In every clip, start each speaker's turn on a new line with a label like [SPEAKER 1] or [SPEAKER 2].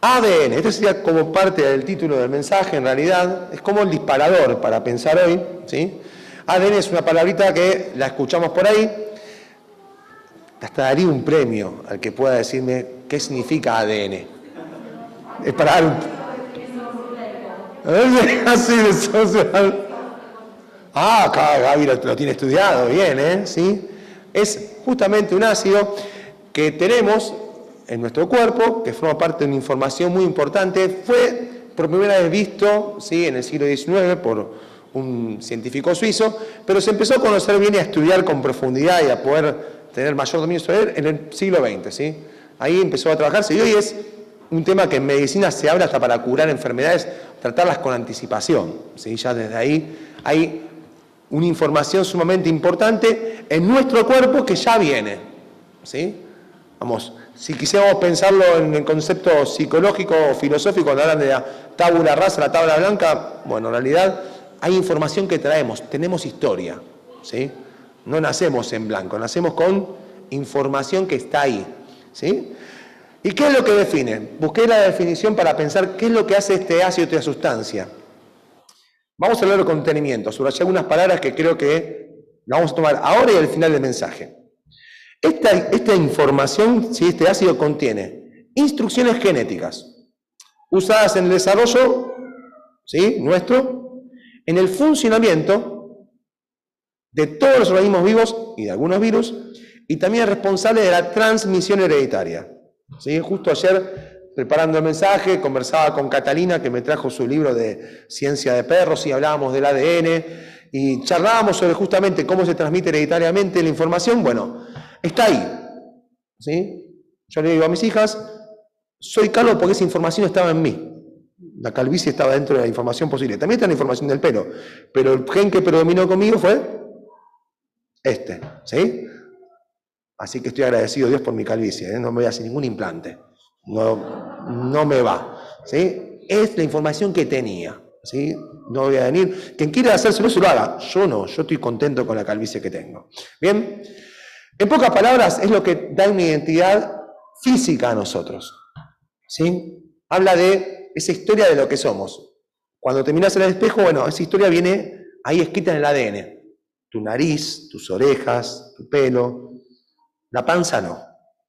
[SPEAKER 1] ADN, esto sería como parte del título del mensaje, en realidad, es como el disparador para pensar hoy. ¿sí? ADN es una palabrita que la escuchamos por ahí. Hasta daría un premio al que pueda decirme qué significa ADN. Es para dar un... Ah, acá Gaby lo, lo, tiene estudiado, bien, ¿eh? ¿Sí? Es justamente un ácido que tenemos en nuestro cuerpo, que forma parte de una información muy importante, fue por primera vez visto ¿sí? en el siglo XIX por un científico suizo, pero se empezó a conocer bien y a estudiar con profundidad y a poder tener mayor dominio sobre él en el siglo XX. ¿sí? Ahí empezó a trabajarse y hoy es un tema que en medicina se habla hasta para curar enfermedades, tratarlas con anticipación. ¿sí? Ya desde ahí hay una información sumamente importante en nuestro cuerpo que ya viene. ¿sí? Vamos, si quisiéramos pensarlo en el concepto psicológico o filosófico, cuando hablan de la tabula rasa, la tabla blanca, bueno, en realidad hay información que traemos, tenemos historia, ¿sí? No nacemos en blanco, nacemos con información que está ahí, ¿sí? ¿Y qué es lo que define? Busqué la definición para pensar qué es lo que hace este ácido, esta sustancia. Vamos a hablar de contenimiento, subrayé algunas palabras que creo que vamos a tomar ahora y al final del mensaje. Esta, información, si este ácido contiene instrucciones genéticas usadas en el desarrollo ¿sí? nuestro, en el funcionamiento de todos los organismos vivos y de algunos virus, y también es responsable de la transmisión hereditaria. ¿sí? Justo ayer, preparando el mensaje, conversaba con Catalina, que me trajo su libro de ciencia de perros, y hablábamos del ADN, y charlábamos sobre justamente cómo se transmite hereditariamente la información. Bueno, está ahí. ¿sí? Yo le digo a mis hijas, soy calvo porque esa información estaba en mí. La calvicie estaba dentro de la información posible. También está la información del pelo. Pero el gen que predominó conmigo fue este. ¿sí? Así que estoy agradecido a Dios por mi calvicie. ¿eh? No me voy a hacer ningún implante. No, no me va. ¿sí? Es la información que tenía. ¿sí? No voy a venir. Quien quiera hacérselo, se lo haga. Yo no. Yo estoy contento con la calvicie que tengo. Bien. En pocas palabras, es lo que da una identidad física a nosotros. ¿sí? Habla de esa historia de lo que somos. Cuando terminas en el espejo, bueno, esa historia viene ahí escrita en el ADN. Tu nariz, tus orejas, tu pelo. La panza no.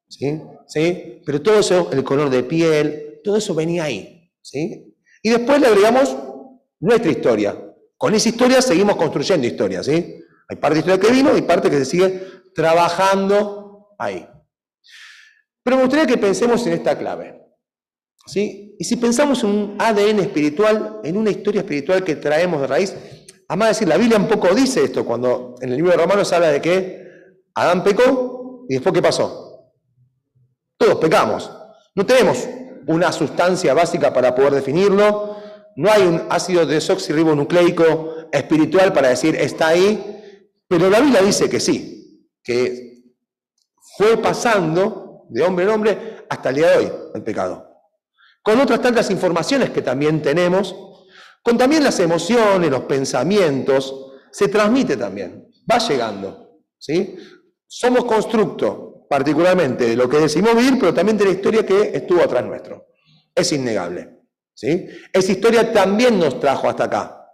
[SPEAKER 1] ¿sí? ¿Sí? Pero todo eso, el color de piel, todo eso venía ahí. ¿sí? Y después le agregamos nuestra historia. Con esa historia seguimos construyendo historias. ¿sí? Hay parte de historia que vino y parte que se sigue trabajando ahí. Pero me gustaría que pensemos en esta clave. ¿sí? Y si pensamos en un ADN espiritual, en una historia espiritual que traemos de raíz, además decir, la Biblia un poco dice esto, cuando en el libro de Romanos habla de que Adán pecó y después ¿qué pasó? Todos pecamos. No tenemos una sustancia básica para poder definirlo, no hay un ácido desoxirribonucleico espiritual para decir está ahí, pero la Biblia dice que sí, que fue pasando de hombre en hombre hasta el día de hoy el pecado con otras tantas informaciones que también tenemos, con también las emociones, los pensamientos, se transmite también, va llegando. ¿sí? Somos constructo, particularmente, de lo que decimos vivir, pero también de la historia que estuvo atrás nuestro. Es innegable. ¿sí? Esa historia también nos trajo hasta acá.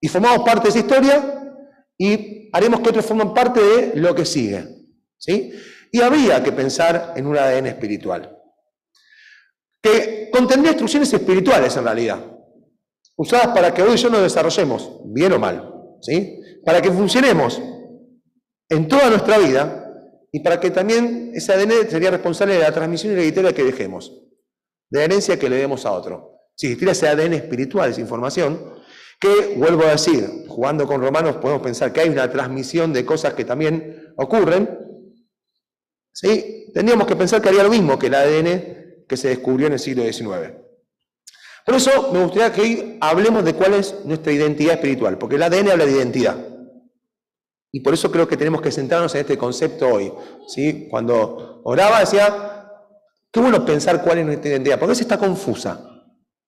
[SPEAKER 1] Y formamos parte de esa historia y haremos que otros formen parte de lo que sigue. ¿sí? Y habría que pensar en un ADN espiritual que contendría instrucciones espirituales en realidad, usadas para que hoy y yo nos desarrollemos, bien o mal, ¿sí? para que funcionemos en toda nuestra vida y para que también ese ADN sería responsable de la transmisión hereditaria que dejemos, de la herencia que le demos a otro. Si existiera ese ADN espiritual, esa información, que, vuelvo a decir, jugando con romanos podemos pensar que hay una transmisión de cosas que también ocurren, ¿sí? tendríamos que pensar que haría lo mismo que el ADN que se descubrió en el siglo XIX. Por eso me gustaría que hoy hablemos de cuál es nuestra identidad espiritual, porque el ADN habla de identidad. Y por eso creo que tenemos que centrarnos en este concepto hoy. ¿sí? Cuando oraba decía, qué bueno pensar cuál es nuestra identidad, porque a veces está confusa.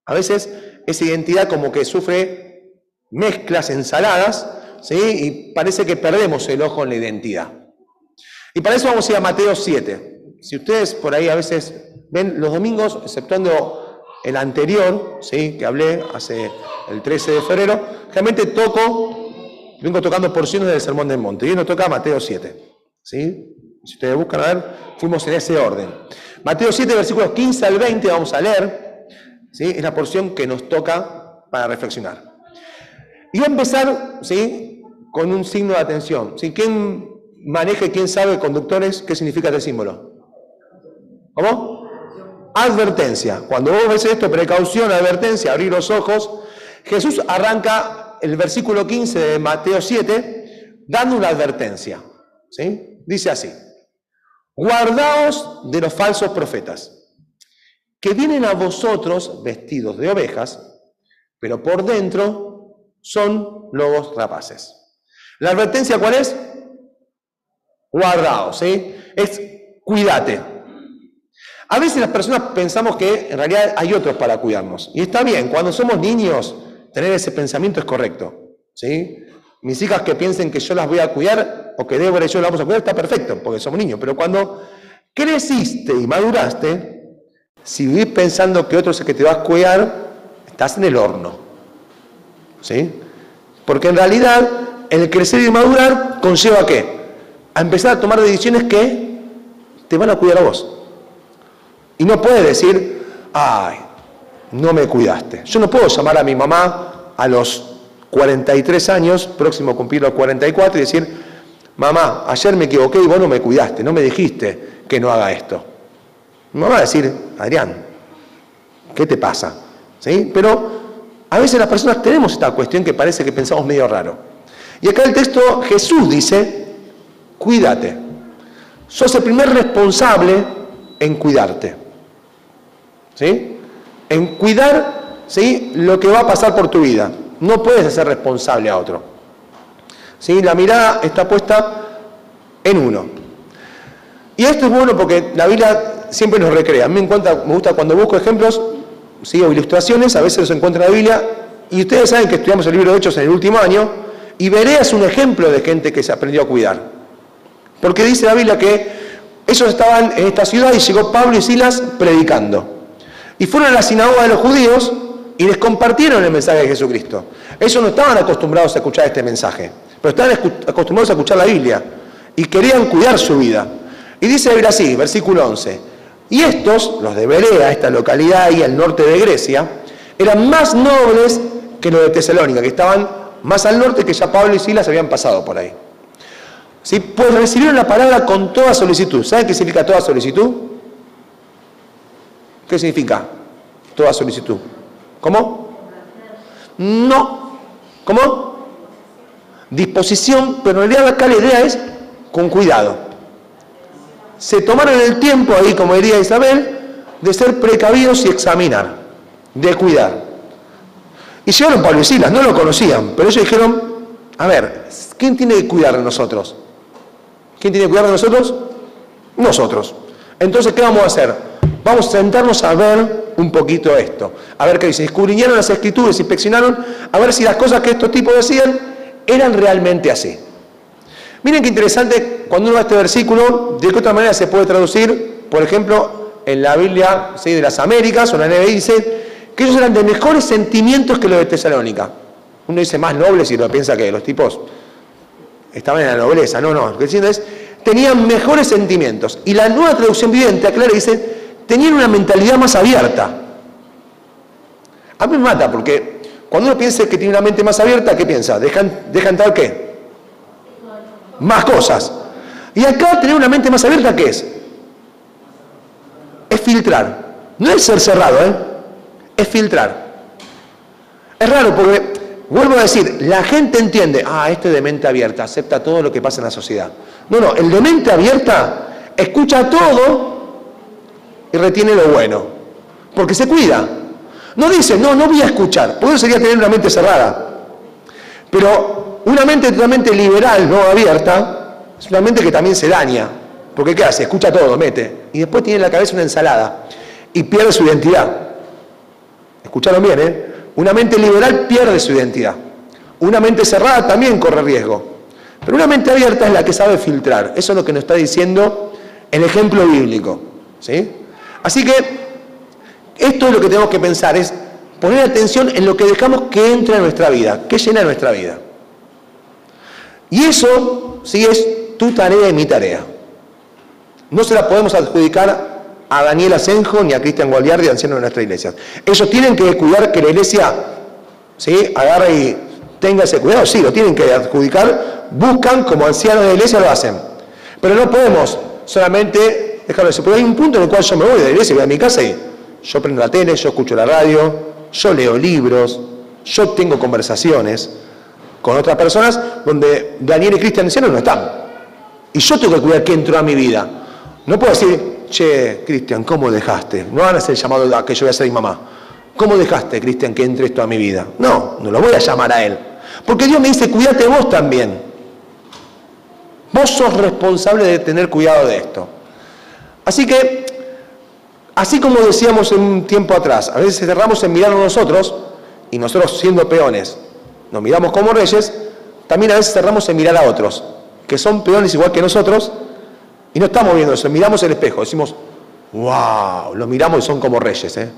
[SPEAKER 1] A veces esa identidad como que sufre mezclas, ensaladas, ¿sí? y parece que perdemos el ojo en la identidad. Y para eso vamos a ir a Mateo 7. Si ustedes por ahí a veces ven los domingos, exceptuando el anterior, ¿sí? que hablé hace el 13 de febrero, realmente toco, vengo tocando porciones del Sermón del Monte. Y hoy nos toca Mateo 7. ¿sí? Si ustedes buscan a ver, fuimos en ese orden. Mateo 7, versículos 15 al 20, vamos a leer. ¿sí? Es la porción que nos toca para reflexionar. Y a empezar ¿sí? con un signo de atención. ¿sí? ¿Quién maneja, quién sabe, conductores, qué significa este símbolo? ¿Cómo? Advertencia. Cuando vos ves esto, precaución, advertencia, abrir los ojos, Jesús arranca el versículo 15 de Mateo 7 dando una advertencia. ¿sí? Dice así, guardaos de los falsos profetas, que vienen a vosotros vestidos de ovejas, pero por dentro son lobos rapaces. ¿La advertencia cuál es? Guardaos, ¿sí? Es cuídate. A veces las personas pensamos que en realidad hay otros para cuidarnos. Y está bien, cuando somos niños, tener ese pensamiento es correcto. ¿sí? Mis hijas que piensen que yo las voy a cuidar o que Débora y yo las vamos a cuidar, está perfecto, porque somos niños. Pero cuando creciste y maduraste, si vivís pensando que otro es que te va a cuidar, estás en el horno. ¿Sí? Porque en realidad el crecer y madurar conlleva a qué? A empezar a tomar decisiones que te van a cuidar a vos. Y no puedes decir, ay, no me cuidaste. Yo no puedo llamar a mi mamá a los 43 años, próximo a cumplir los 44, y decir, mamá, ayer me equivoqué y vos no me cuidaste, no me dijiste que no haga esto. Mamá va a decir, Adrián, ¿qué te pasa? ¿Sí? Pero a veces las personas tenemos esta cuestión que parece que pensamos medio raro. Y acá el texto Jesús dice, cuídate. Sos el primer responsable en cuidarte. ¿Sí? En cuidar ¿sí? lo que va a pasar por tu vida. No puedes hacer responsable a otro. ¿Sí? La mirada está puesta en uno. Y esto es bueno porque la Biblia siempre nos recrea. A mí me, me gusta cuando busco ejemplos ¿sí? o ilustraciones, a veces los encuentro en la Biblia, y ustedes saben que estudiamos el libro de Hechos en el último año, y Berea un ejemplo de gente que se aprendió a cuidar. Porque dice la Biblia que ellos estaban en esta ciudad y llegó Pablo y Silas predicando. Y fueron a la sinagoga de los judíos y les compartieron el mensaje de Jesucristo. Ellos no estaban acostumbrados a escuchar este mensaje, pero estaban acostumbrados a escuchar la Biblia y querían cuidar su vida. Y dice la así, versículo 11, y estos, los de Berea, esta localidad ahí al norte de Grecia, eran más nobles que los de Tesalónica, que estaban más al norte que ya Pablo y Silas habían pasado por ahí. ¿Sí? Pues recibieron la palabra con toda solicitud. ¿Saben qué significa toda solicitud? ¿Qué significa toda solicitud? ¿Cómo? No. ¿Cómo? Disposición, pero en realidad acá la idea es con cuidado. Se tomaron el tiempo ahí, como diría Isabel, de ser precavidos y examinar, de cuidar. Y llegaron Pablo y Silas, no lo conocían, pero ellos dijeron, a ver, ¿quién tiene que cuidar de nosotros? ¿Quién tiene que cuidar de nosotros? Nosotros. Entonces, ¿qué vamos a hacer? Vamos a sentarnos a ver un poquito esto. A ver qué dice. Escudriñaron las escrituras, inspeccionaron, a ver si las cosas que estos tipos decían eran realmente así. Miren qué interesante, cuando uno a este versículo, de qué otra manera se puede traducir, por ejemplo, en la Biblia de las Américas, o la NB dice que ellos eran de mejores sentimientos que los de Tesalónica. Uno dice más nobles y lo piensa que los tipos estaban en la nobleza. No, no, lo que diciendo es, tenían mejores sentimientos. Y la nueva traducción viviente aclara y dice, tenían una mentalidad más abierta. A mí me mata porque cuando uno piensa que tiene una mente más abierta, ¿qué piensa? ¿Dejan, deja entrar qué? Más cosas. Y acá tener una mente más abierta, ¿qué es? Es filtrar. No es ser cerrado, ¿eh? Es filtrar. Es raro porque, vuelvo a decir, la gente entiende, ah, este de mente abierta, acepta todo lo que pasa en la sociedad. No, no, el de mente abierta escucha todo y retiene lo bueno, porque se cuida. No dice, no, no voy a escuchar, porque eso sería tener una mente cerrada. Pero una mente totalmente liberal, no abierta, es una mente que también se daña. Porque ¿qué hace? Escucha todo, mete. Y después tiene en la cabeza una ensalada y pierde su identidad. Escucharon bien, ¿eh? Una mente liberal pierde su identidad. Una mente cerrada también corre riesgo. Pero una mente abierta es la que sabe filtrar. Eso es lo que nos está diciendo el ejemplo bíblico. ¿Sí? Así que, Esto es lo que tenemos que pensar, es poner atención en lo que dejamos que entre en nuestra vida, que llena nuestra vida. Y eso sí es tu tarea y mi tarea. No se la podemos adjudicar a Daniel Asenjo ni a Cristian Gualiardi, ancianos de nuestra iglesia. Ellos tienen que cuidar que la iglesia ¿sí? agarre y tenga ese cuidado, sí, lo tienen que adjudicar, buscan como ancianos de la iglesia lo hacen. Pero no podemos solamente dejarlo así, porque hay un punto en el cual yo me voy de la iglesia, voy a mi casa y yo prendo la tele, yo escucho la radio, yo leo libros, yo tengo conversaciones con otras personas donde Daniel y Cristian ancianos no están. Y yo tengo que cuidar que entró a mi vida. No puedo decir, che, Cristian, ¿cómo dejaste? No van a hacer el llamado a que yo voy a ser mi mamá. ¿Cómo dejaste, Cristian, que entre esto a mi vida? No, no lo voy a llamar a él. Porque Dios me dice, cuídate vos también. Vos sos responsable de tener cuidado de esto. Así que, así como decíamos en un tiempo atrás, a veces cerramos en mirarnos nosotros, y nosotros siendo peones, nos miramos como reyes, también a veces cerramos en mirar a otros, que son peones igual que nosotros, y no estamos viendo eso, miramos el espejo, decimos, wow, los miramos y son como reyes. ¿eh?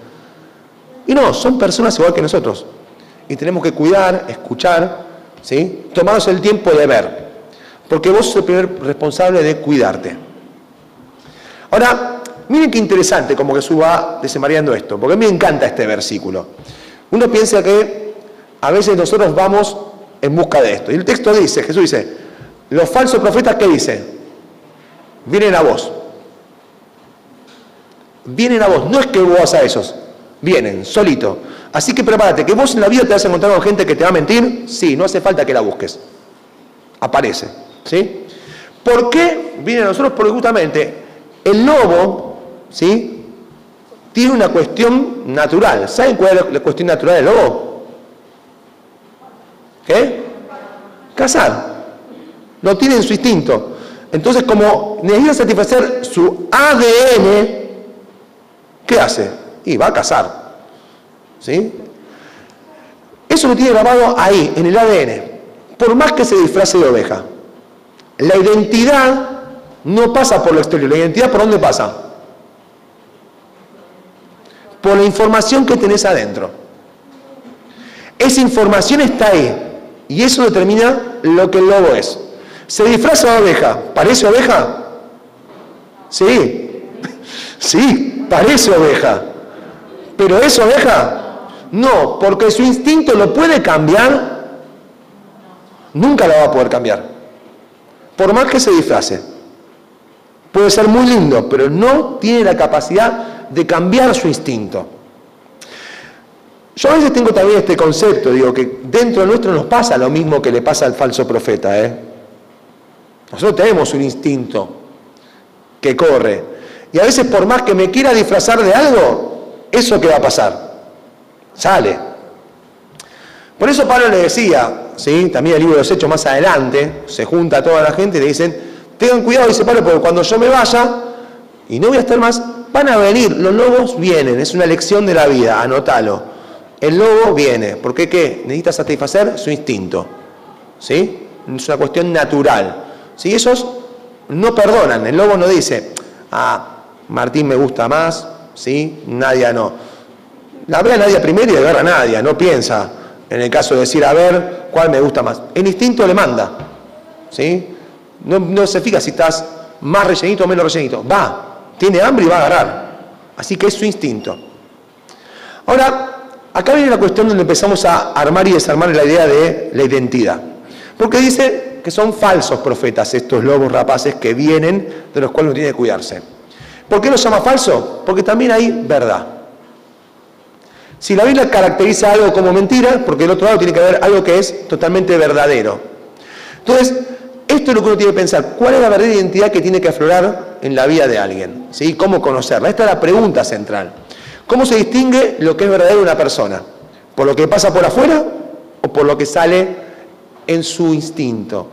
[SPEAKER 1] Y no, son personas igual que nosotros. Y tenemos que cuidar, escuchar, ¿sí? tomarnos el tiempo de ver. Porque vos sos el primer responsable de cuidarte. Ahora, miren qué interesante como Jesús va desenmariando esto, porque a mí me encanta este versículo. Uno piensa que a veces nosotros vamos en busca de esto. Y el texto dice, Jesús dice, los falsos profetas, ¿qué dicen? vienen a vos. Vienen a vos, no es que vos a esos, vienen, solito. Así que prepárate, que vos en la vida te vas a encontrar con gente que te va a mentir, sí, no hace falta que la busques. Aparece, ¿sí? ¿Por qué vienen a nosotros? Porque justamente el lobo, ¿sí? Tiene una cuestión natural. ¿Saben cuál es la cuestión natural del lobo? ¿Qué? Cazar. Lo tiene en su instinto. Entonces, como necesita satisfacer su ADN, ¿qué hace? Y va a cazar. ¿Sí? Eso lo tiene grabado ahí, en el ADN. Por más que se disfrace de oveja. La identidad no pasa por lo exterior. ¿La identidad por dónde pasa? Por la información que tenés adentro. Esa información está ahí. Y eso determina lo que el lobo es. Se disfraza de oveja. ¿Parece oveja? Sí. Sí, parece oveja. ¿Pero es oveja? No, porque su instinto lo puede cambiar. Nunca lo va a poder cambiar. Por más que se disfrace. Puede ser muy lindo, pero no tiene la capacidad de cambiar su instinto. Yo a veces tengo también este concepto, digo, que dentro de nuestro nos pasa lo mismo que le pasa al falso profeta, ¿eh? Nosotros tenemos un instinto que corre. Y a veces por más que me quiera disfrazar de algo, ¿eso qué va a pasar? Sale. Por eso Pablo le decía, ¿sí? también el libro de los Hechos más adelante, se junta toda la gente y le dicen, tengan cuidado, dice Pablo, porque cuando yo me vaya y no voy a estar más, van a venir, los lobos vienen, es una lección de la vida, anótalo. El lobo viene, porque. Necesita satisfacer su instinto, ¿sí? Es una cuestión natural. Si esos no perdonan, el lobo no dice, ah, Martín me gusta más, ¿sí? Nadia no. La ve a Nadia primero y agarra a Nadia, no piensa en el caso de decir, a ver, ¿cuál me gusta más? El instinto le manda, ¿sí? No, no se fija si estás más rellenito o menos rellenito, va, tiene hambre y va a agarrar. Así que es su instinto. Ahora, acá viene la cuestión donde empezamos a armar y desarmar la idea de la identidad. Porque dice, que son falsos profetas, estos lobos rapaces que vienen, de los cuales uno tiene que cuidarse. ¿Por qué los llama falso? Porque también hay verdad. Si la Biblia caracteriza algo como mentira, porque del otro lado tiene que haber algo que es totalmente verdadero. Entonces, esto es lo que uno tiene que pensar. ¿Cuál es la verdadera identidad que tiene que aflorar en la vida de alguien? ¿Cómo conocerla? Esta es la pregunta central. ¿Cómo se distingue lo que es verdadero una persona? ¿Por lo que pasa por afuera o por lo que sale en su instinto.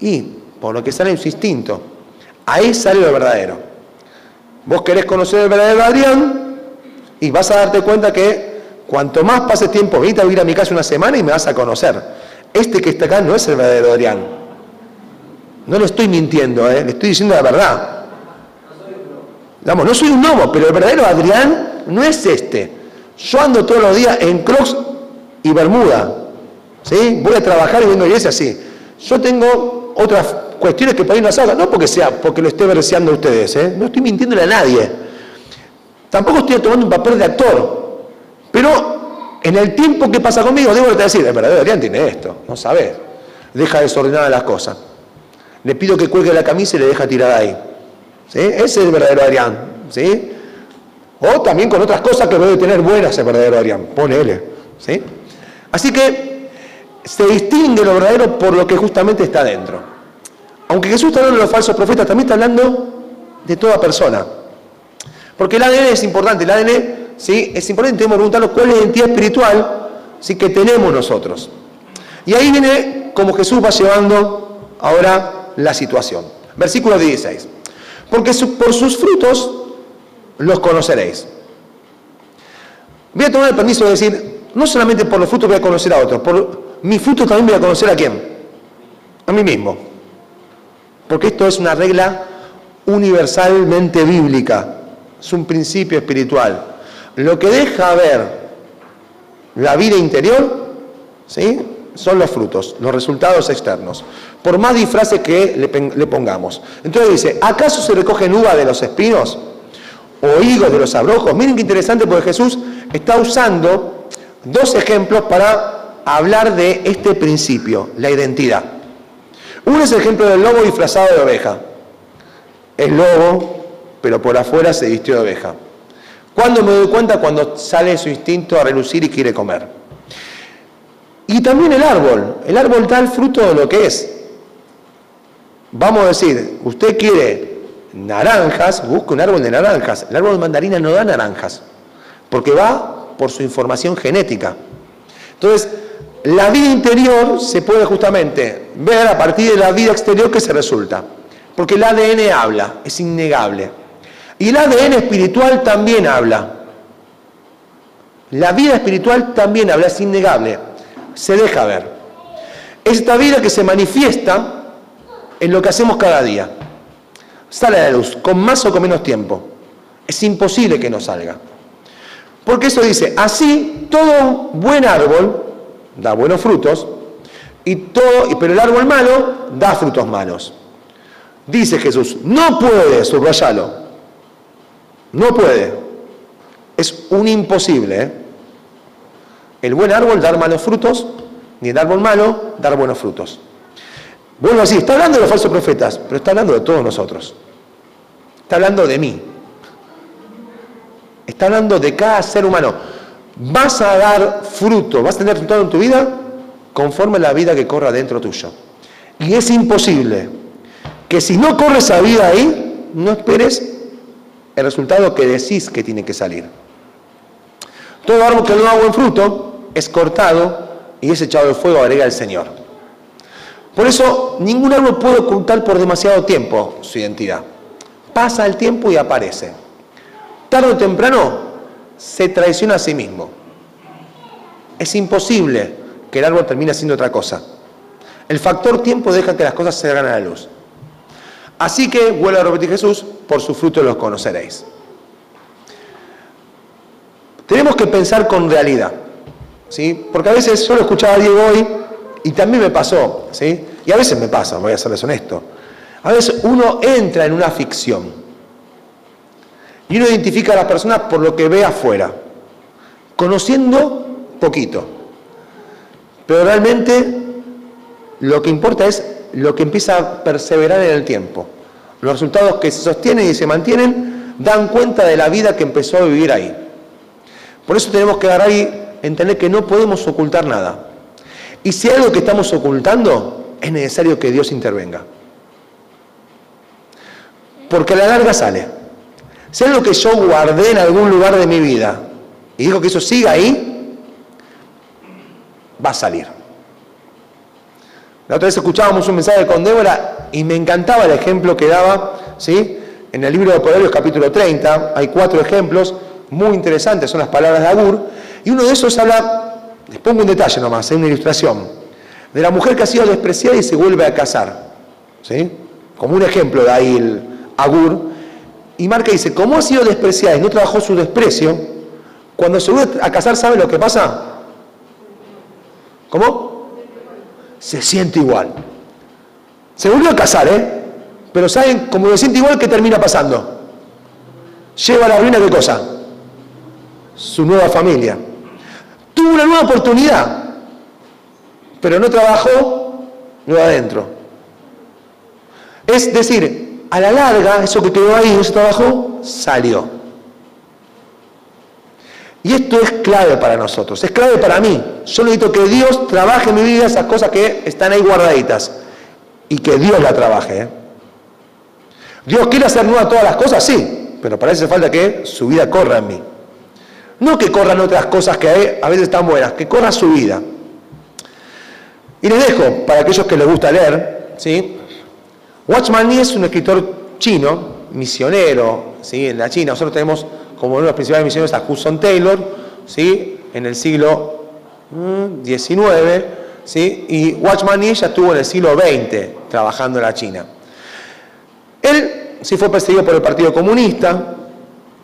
[SPEAKER 1] Y por lo que sale en su instinto, ahí sale lo verdadero. Vos querés conocer el verdadero Adrián y vas a darte cuenta que cuanto más pase tiempo, venite a vivir a mi casa una semana y me vas a conocer. Este que está acá no es el verdadero Adrián. No lo estoy mintiendo, ¿eh? le estoy diciendo la verdad. Vamos, no soy un gnomo, pero el verdadero Adrián no es este. Yo ando todos los días en crocs y bermuda. ¿sí? Voy a trabajar y vengo iglesia así. Yo tengo otras cuestiones que por ahí no no porque sea, porque lo esté verseando a ustedes, ¿eh? no estoy mintiéndole a nadie. Tampoco estoy tomando un papel de actor. Pero en el tiempo que pasa conmigo, debo decir, el verdadero Adrián tiene esto, no sabes. Deja desordenadas las cosas. Le pido que cuelgue la camisa y le deja tirada ahí. ¿Sí? Ese es el verdadero Adrián. ¿Sí? O también con otras cosas que debe tener buenas el verdadero Adrián. Ponele. ¿Sí? Así que se distingue lo verdadero por lo que justamente está dentro. Aunque Jesús está hablando de los falsos profetas, también está hablando de toda persona. Porque el ADN es importante, el ADN ¿sí? es importante, tenemos que preguntarnos cuál es la identidad espiritual ¿sí? que tenemos nosotros. Y ahí viene como Jesús va llevando ahora la situación. Versículo 16. Porque por sus frutos los conoceréis. Voy a tomar el permiso de decir, no solamente por los frutos voy a conocer a otros, por mis frutos también voy a conocer a quién. A mí mismo. Porque esto es una regla universalmente bíblica es un principio espiritual. Lo que deja ver la vida interior, ¿sí? Son los frutos, los resultados externos. Por más disfraces que le, pongamos. Entonces dice, ¿acaso se recogen uva de los espinos? ¿O higos de los abrojos? Miren qué interesante porque Jesús está usando dos ejemplos para hablar de este principio, la identidad. Uno es el ejemplo del lobo disfrazado de oveja. El lobo pero por afuera se vistió de oveja. ¿Cuándo me doy cuenta? Cuando sale su instinto a relucir y quiere comer. Y también el árbol. El árbol da el fruto de lo que es. Vamos a decir, usted quiere naranjas, busca un árbol de naranjas. El árbol de mandarina no da naranjas, porque va por su información genética. Entonces, la vida interior se puede justamente ver a partir de la vida exterior que se resulta. Porque el ADN habla, es innegable. Y el ADN espiritual también habla. La vida espiritual también habla, es innegable. Se deja ver. Esta vida que se manifiesta en lo que hacemos cada día. Sale a la luz, con más o con menos tiempo. Es imposible que no salga. Porque eso dice, así todo buen árbol da buenos frutos, y todo, pero el árbol malo da frutos malos. Dice Jesús, no puede, subrayalo, no puede. Es un imposible. ¿eh? El buen árbol dar malos frutos, ni el árbol malo dar buenos frutos. Bueno, así, está hablando de los falsos profetas, pero está hablando de todos nosotros. Está hablando de mí. Está hablando de cada ser humano. Vas a dar fruto, vas a tener resultado en tu vida conforme a la vida que corra dentro tuyo. Y es imposible que si no corres esa vida ahí, no esperes el resultado que decís que tiene que salir. Todo árbol que no da buen fruto es cortado y es echado al fuego, agrega el Señor. Por eso, ningún árbol puede ocultar por demasiado tiempo su identidad. Pasa el tiempo y aparece. Tarde o temprano se traiciona a sí mismo. Es imposible que el árbol termine siendo otra cosa. El factor tiempo deja que las cosas se hagan a la luz. Así que, vuelve a repetir Jesús, por su fruto los conoceréis. Tenemos que pensar con realidad, ¿sí? Porque a veces yo lo escuchaba a Diego hoy y también me pasó, ¿sí? Y a veces me pasa, voy a serles honesto. A veces uno entra en una ficción y uno identifica a las personas por lo que ve afuera, conociendo poquito. Pero realmente lo que importa es lo que empieza a perseverar en el tiempo. Los resultados que se sostienen y se mantienen dan cuenta de la vida que empezó a vivir ahí. Por eso tenemos que agarrar y entender que no podemos ocultar nada. Y si algo que estamos ocultando, es necesario que Dios intervenga. Porque a la larga sale. Si hay algo que yo guardé en algún lugar de mi vida y digo que eso siga ahí, va a salir. La otra vez escuchábamos un mensaje con Débora y me encantaba el ejemplo que daba, ¿sí? En el libro de Proverbios capítulo 30 hay cuatro ejemplos muy interesantes, son las palabras de Agur, y uno de esos habla, les pongo un detalle nomás, es una ilustración, de la mujer que ha sido despreciada y se vuelve a casar, ¿sí? Como un ejemplo de ahí el Agur, y marca dice, como ha sido despreciada y no trabajó su desprecio, Cuando se vuelve a casar, ¿sabe lo que pasa? ¿Cómo? Se siente igual. Se volvió a casar, ¿eh? Pero ¿saben? Como se siente igual, ¿qué termina pasando? Lleva a la ruina qué cosa? Su nueva familia. Tuvo una nueva oportunidad, pero no trabajó no adentro. Es decir, a la larga, eso que quedó ahí, ese trabajo, salió. Y esto es clave para nosotros, es clave para mí. Yo necesito que Dios trabaje en mi vida esas cosas que están ahí guardaditas y que Dios la trabaje. ¿eh? Dios quiere hacer nuevas todas las cosas, sí, pero para eso falta que su vida corra en mí. No que corran otras cosas que a veces están buenas, que corra su vida. Y les dejo, para aquellos que les gusta leer, ¿sí? Watchman Nee es un escritor chino, misionero, ¿sí? En la China. Nosotros tenemos como uno de los principales misioneros a Hudson Taylor, ¿sí? En el siglo XIX, mm, ¿sí? Y Watchman Nee ya estuvo en el siglo XX trabajando en la China. Él sí fue perseguido por el Partido Comunista.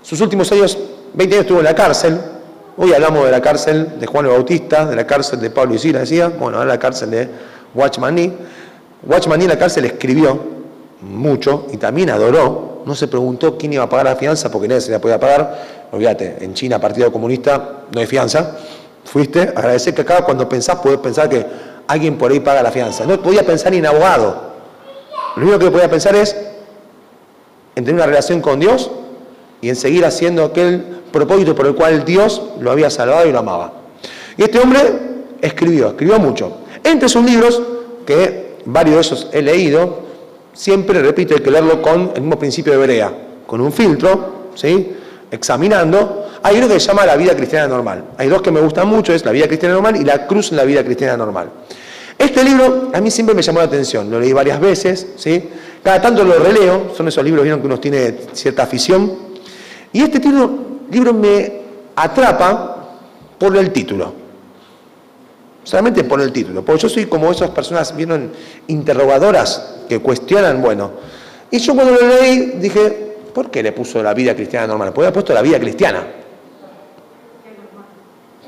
[SPEAKER 1] Sus últimos años, 20 años estuvo en la cárcel. Hoy hablamos de la cárcel de Juan el Bautista, de la cárcel de Pablo Isila, decía. Bueno, ahora la cárcel de Watchman Nee. Watchman Nee en la cárcel escribió mucho y también adoró. No se preguntó quién iba a pagar la fianza porque nadie se la podía pagar. Olvídate, en China, Partido Comunista, no hay fianza. Fuiste, agradecer que acá cuando pensás podés pensar que alguien por ahí paga la fianza. No podía pensar ni en abogado. Lo único que podía pensar es en tener una relación con Dios y en seguir haciendo aquel propósito por el cual Dios lo había salvado y lo amaba. Y este hombre escribió, escribió mucho. Entre sus libros, que varios de esos he leído, siempre, repito, hay que leerlo con el mismo principio de Berea, con un filtro, ¿sí? examinando. Hay uno que se llama La vida cristiana normal. Hay dos que me gustan mucho, es La vida cristiana normal y La cruz en la vida cristiana normal. Este libro a mí siempre me llamó la atención, lo leí varias veces, ¿sí? cada tanto lo releo, son esos libros que uno tiene cierta afición, y este libro, me atrapa por el título, solamente por el título, porque yo soy como esas personas, vieron, interrogadoras que cuestionan, bueno, y yo cuando lo leí dije, ¿por qué le puso la vida cristiana normal? Porque ha puesto la vida cristiana.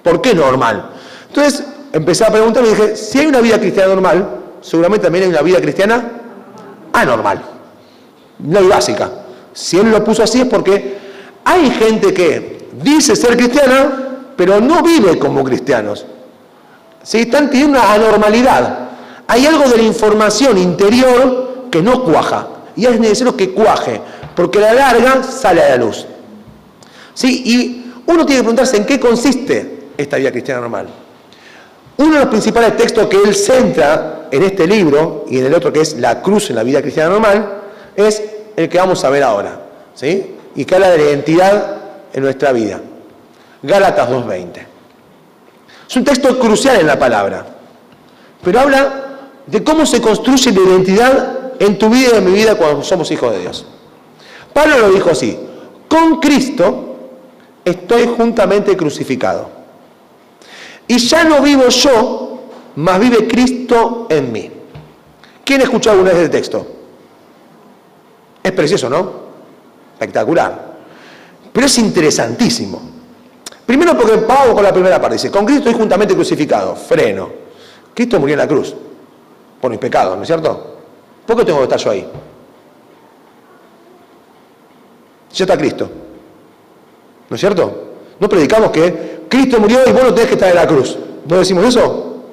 [SPEAKER 1] ¿Por qué normal? Entonces, empecé a preguntar y dije, si hay una vida cristiana normal, seguramente también hay una vida cristiana anormal, no hay básica. Si él lo puso así es porque hay gente que dice ser cristiana, pero no vive como cristianos. ¿Sí? Están teniendo una anormalidad. Hay algo de la información interior que no cuaja. Y es necesario que cuaje, porque a la larga sale a la luz. ¿Sí? Y uno tiene que preguntarse en qué consiste esta vida cristiana normal. Uno de los principales textos que él centra en este libro y en el otro que es La cruz en la vida cristiana normal es el que vamos a ver ahora, ¿sí? Y que habla de la identidad en nuestra vida. Gálatas 2.20. Es un texto crucial en la palabra, pero habla de cómo se construye la identidad en tu vida y en mi vida cuando somos hijos de Dios. Pablo lo dijo así, con Cristo estoy juntamente crucificado. Y ya no vivo yo, mas vive Cristo en mí. ¿Quién ha escuchado alguna vez el texto? Es precioso, ¿no? Espectacular. Pero es interesantísimo. Primero porque Pablo con la primera parte dice, con Cristo estoy juntamente crucificado. Freno. Cristo murió en la cruz por mis pecados, ¿no es cierto? ¿Por qué tengo que estar yo ahí? Ya está Cristo. ¿No es cierto? No predicamos que Cristo murió y vos no tenés que estar en la cruz. ¿No decimos eso?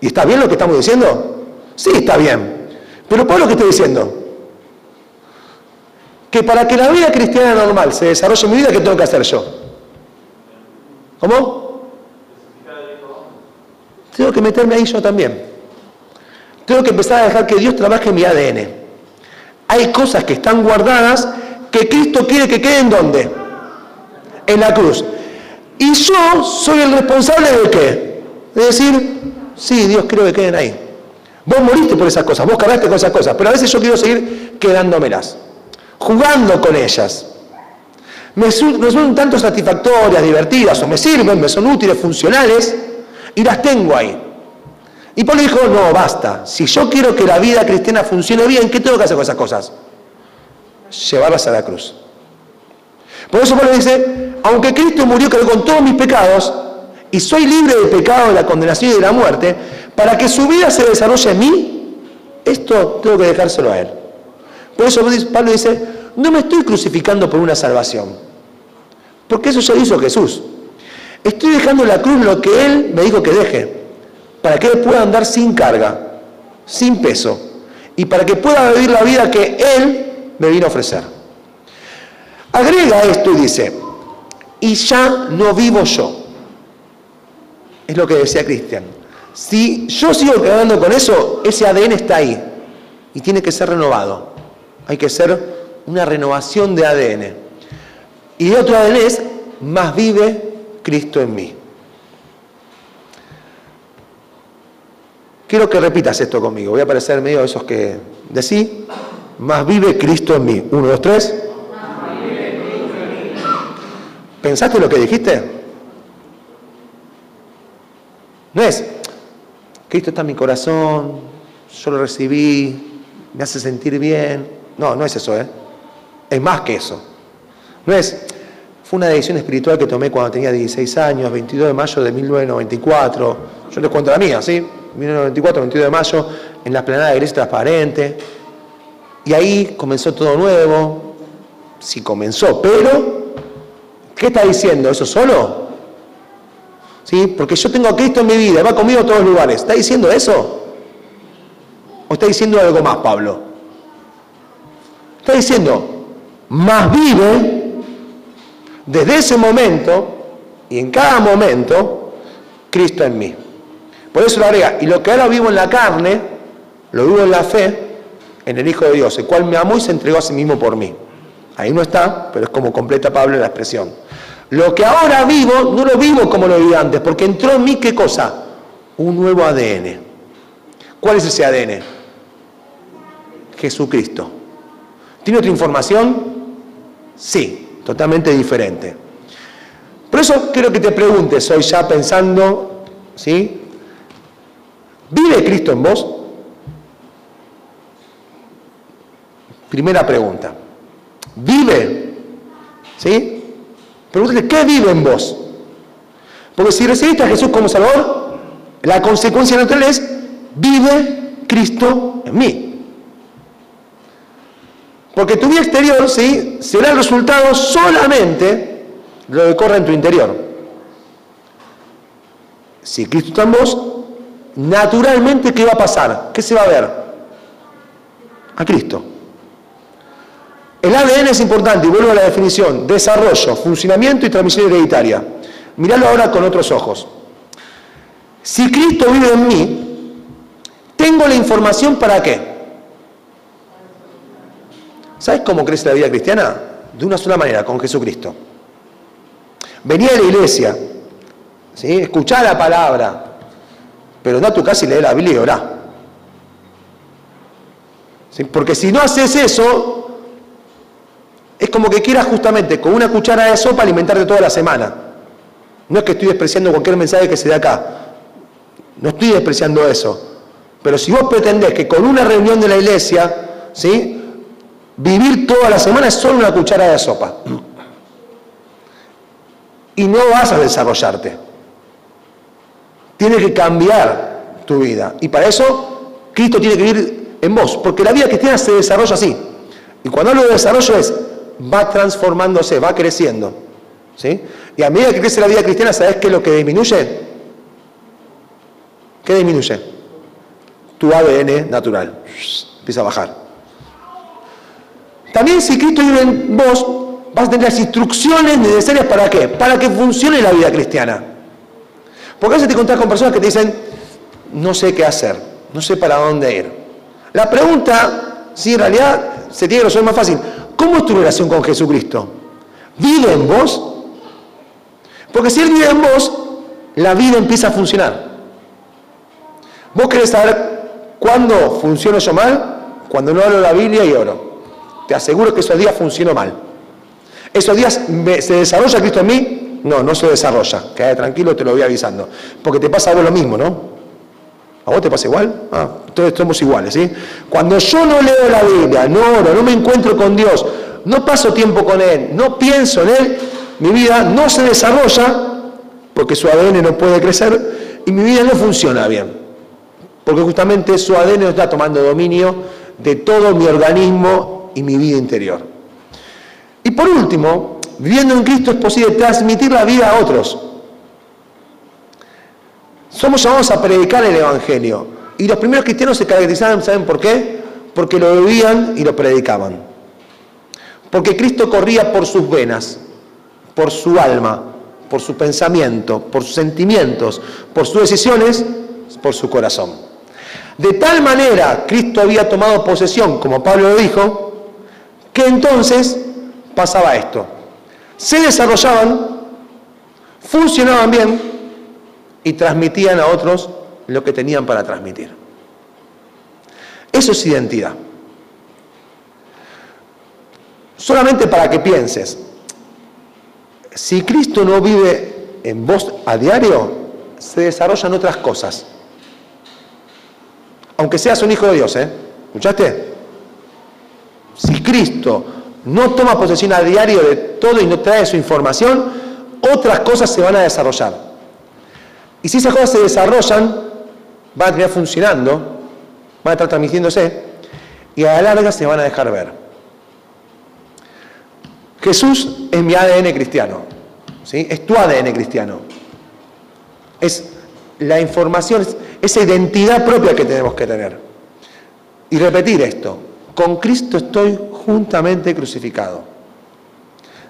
[SPEAKER 1] ¿Y está bien lo que estamos diciendo? Sí, está bien. Pero por lo que estoy diciendo, que para que la vida cristiana normal se desarrolle en mi vida, ¿qué tengo que hacer yo? ¿Cómo? Tengo que meterme ahí yo también. Tengo que empezar a dejar que Dios trabaje en mi ADN. Hay cosas que están guardadas que Cristo quiere que queden ¿dónde? En la cruz. Y yo soy el responsable de qué? De decir, sí, Dios quiero que queden ahí. Vos moriste por esas cosas, vos cargaste con esas cosas, pero a veces yo quiero seguir quedándomelas, jugando con ellas. Me, son tanto satisfactorias, divertidas, o me sirven, me son útiles, funcionales, y las tengo ahí. Y Pablo dijo, no, basta. Si yo quiero que la vida cristiana funcione bien, ¿qué tengo que hacer con esas cosas? Llevarlas a la cruz. Por eso Pablo dice, aunque Cristo murió con todos mis pecados, y soy libre del pecado, de la condenación y de la muerte, para que su vida se desarrolle en mí, esto tengo que dejárselo a Él. Por eso Pablo dice, no me estoy crucificando por una salvación, porque eso ya hizo Jesús. Estoy dejando la cruz lo que Él me dijo que deje, para que Él pueda andar sin carga, sin peso, y para que pueda vivir la vida que Él me vino a ofrecer. Agrega esto y dice, y ya no vivo yo. Es lo que decía Cristian. Si yo sigo quedando con eso, ese ADN está ahí y tiene que ser renovado. Hay que ser una renovación de ADN. Y otro ADN es, más vive Cristo en mí. Quiero que repitas esto conmigo. Voy a aparecer en medio de esos que decís. Más vive Cristo en mí. Uno, dos, tres. ¿Pensaste lo que dijiste? No es, Cristo está en mi corazón, yo lo recibí, me hace sentir bien. No, no es eso, ¿eh? Es más que eso. No es, fue una decisión espiritual que tomé cuando tenía 16 años, 22 de mayo de 1994. Yo les cuento la mía, ¿sí? 1994, 22 de mayo, en la esplanada de Iglesia Transparente. Y ahí comenzó todo nuevo. Sí comenzó, pero ¿qué está diciendo? ¿Eso solo? ¿Sí? Porque yo tengo a Cristo en mi vida, va conmigo a todos los lugares. ¿Está diciendo eso? ¿O está diciendo algo más, Pablo? Está diciendo, más vive desde ese momento y en cada momento, Cristo en mí. Por eso lo agrega, y lo que ahora vivo en la carne, lo vivo en la fe, en el Hijo de Dios, el cual me amó y se entregó a sí mismo por mí. Ahí no está, pero es como completa Pablo la expresión. Lo que ahora vivo, no lo vivo como lo viví antes, porque entró en mí qué cosa? Un nuevo ADN. ¿Cuál es ese ADN? Jesucristo. ¿Tiene otra información? Sí totalmente diferente. Por eso quiero que te preguntes hoy ya pensando, ¿sí? ¿Vive Cristo en vos? Primera pregunta. ¿Vive? ¿Sí? Pregúntate, ¿qué vive en vos? Porque si recibiste a Jesús como Salvador, la consecuencia natural es, vive Cristo en mí. Porque tu vida exterior, ¿sí? Será el resultado solamente de lo que corre en tu interior. Si Cristo está en vos, naturalmente, ¿qué va a pasar? ¿Qué se va a ver? A Cristo. El ADN es importante, y vuelvo a la definición, desarrollo, funcionamiento y transmisión hereditaria. Míralo ahora con otros ojos. Si Cristo vive en mí, tengo la información para qué? ¿Sabes cómo crece la vida cristiana? De una sola manera, con Jesucristo. Venía a la iglesia, ¿sí? escuchá la palabra, pero no a tu casa y lee la Biblia y orá. Porque si no haces eso, es como que quieras justamente con una cuchara de sopa alimentarte toda la semana. No es que estoy despreciando cualquier mensaje que se dé acá. No estoy despreciando eso. Pero si vos pretendés que con una reunión de la iglesia, ¿sí? Vivir toda la semana es solo una cuchara de sopa. Y no vas a desarrollarte. Tienes que cambiar tu vida. Y para eso Cristo tiene que vivir en vos. Porque la vida cristiana se desarrolla así. Y cuando hablo de desarrollo es, va transformándose, va creciendo. ¿sí? Y a medida que crece la vida cristiana, ¿sabes qué es lo que disminuye? ¿Qué disminuye? Tu ADN natural. Empieza a bajar. También si Cristo vive en vos, vas a tener las instrucciones necesarias para qué? Para que funcione la vida cristiana. Porque a veces te encontrás con personas que te dicen, no sé qué hacer, no sé para dónde ir. La pregunta, si en realidad se tiene que resolver más fácil, ¿cómo es tu relación con Jesucristo? ¿Vive en vos? Porque si Él vive en vos, la vida empieza a funcionar. ¿Vos querés saber cuándo funciona yo mal? Cuando no hablo la Biblia y oro. Aseguro que esos días funcionó mal. ¿Esos días se desarrolla Cristo en mí? No, no se desarrolla. Quédate tranquilo, te lo voy avisando. Porque te pasa a vos lo mismo, ¿no? ¿A vos te pasa igual? Ah, todos somos iguales, ¿sí? Cuando yo no leo la Biblia, no oro, no me encuentro con Dios, no paso tiempo con Él, no pienso en Él, Mi vida no se desarrolla porque su ADN no puede crecer y mi vida no funciona bien. Porque justamente su ADN está tomando dominio de todo mi organismo y mi vida interior. Y por último, viviendo en Cristo es posible transmitir la vida a otros. Somos llamados a predicar el Evangelio. Y los primeros cristianos se caracterizaban, ¿saben por qué? Porque lo vivían y lo predicaban. Porque Cristo corría por sus venas, por su alma, por su pensamiento, por sus sentimientos, por sus decisiones, por su corazón. De tal manera Cristo había tomado posesión, como Pablo lo dijo, que entonces pasaba esto. Se desarrollaban, funcionaban bien y transmitían a otros lo que tenían para transmitir. Eso es identidad. Solamente para que pienses, si Cristo no vive en vos a diario, se desarrollan otras cosas. Aunque seas un hijo de Dios, ¿eh? ¿Escuchaste? Si Cristo no toma posesión a diario de todo y no trae su información, otras cosas se van a desarrollar. Y si esas cosas se desarrollan, van a terminar funcionando, van a estar transmitiéndose y a la larga se van a dejar ver. Jesús es mi ADN cristiano, ¿sí? es tu ADN cristiano. Es la información, es esa identidad propia que tenemos que tener. Y repetir esto, con Cristo estoy juntamente crucificado.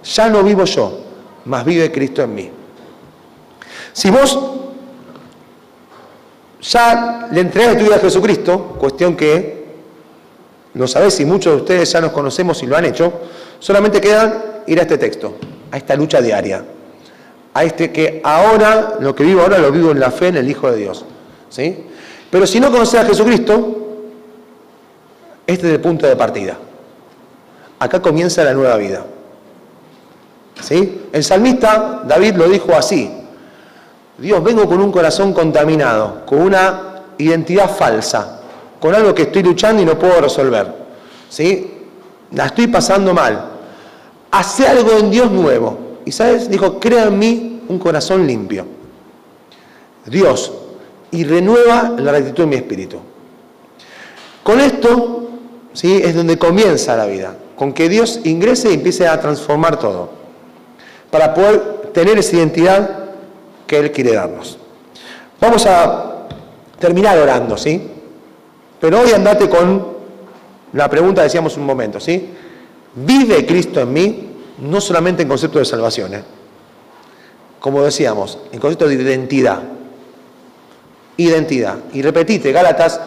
[SPEAKER 1] Ya no vivo yo, mas vive Cristo en mí. Si vos ya le entregas tu vida a Jesucristo, cuestión que no sabés si muchos de ustedes ya nos conocemos y lo han hecho, Solamente queda ir a este texto, a esta lucha diaria, a este que ahora, lo que vivo ahora, lo vivo en la fe en el Hijo de Dios. ¿sí? Pero si no conoces a Jesucristo, este es el punto de partida. Acá comienza la nueva vida. ¿Sí? El salmista David lo dijo así. Dios, vengo con un corazón contaminado, con una identidad falsa, con algo que estoy luchando y no puedo resolver. ¿Sí? La estoy pasando mal hace algo en Dios nuevo. Y sabes, dijo, crea en mí un corazón limpio. Dios, y renueva la rectitud de mi espíritu. Con esto, ¿sí? Es donde comienza la vida, con que Dios ingrese y empiece a transformar todo, para poder tener esa identidad que Él quiere darnos. Vamos a terminar orando, ¿sí? Pero hoy andate con la pregunta, decíamos un momento, ¿sí? Vive Cristo en mí, no solamente en concepto de salvación, ¿eh? como decíamos, en concepto de identidad. Identidad. Y repetite, Gálatas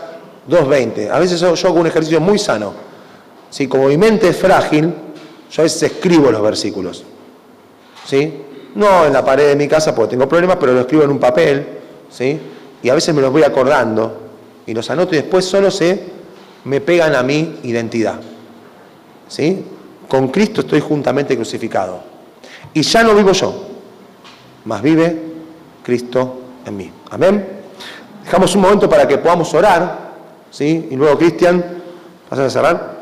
[SPEAKER 1] 2.20. A veces yo, hago un ejercicio muy sano. ¿sí? Como mi mente es frágil, yo a veces escribo los versículos. ¿sí? No en la pared de mi casa porque tengo problemas, pero lo escribo en un papel. ¿sí? Y a veces me los voy acordando y los anoto y después solo se me pegan a mi identidad. ¿Sí? con Cristo estoy juntamente crucificado. Y ya no vivo yo, mas vive Cristo en mí. Amén. Dejamos un momento para que podamos orar, ¿sí? Y luego, Cristian, ¿vas a cerrar?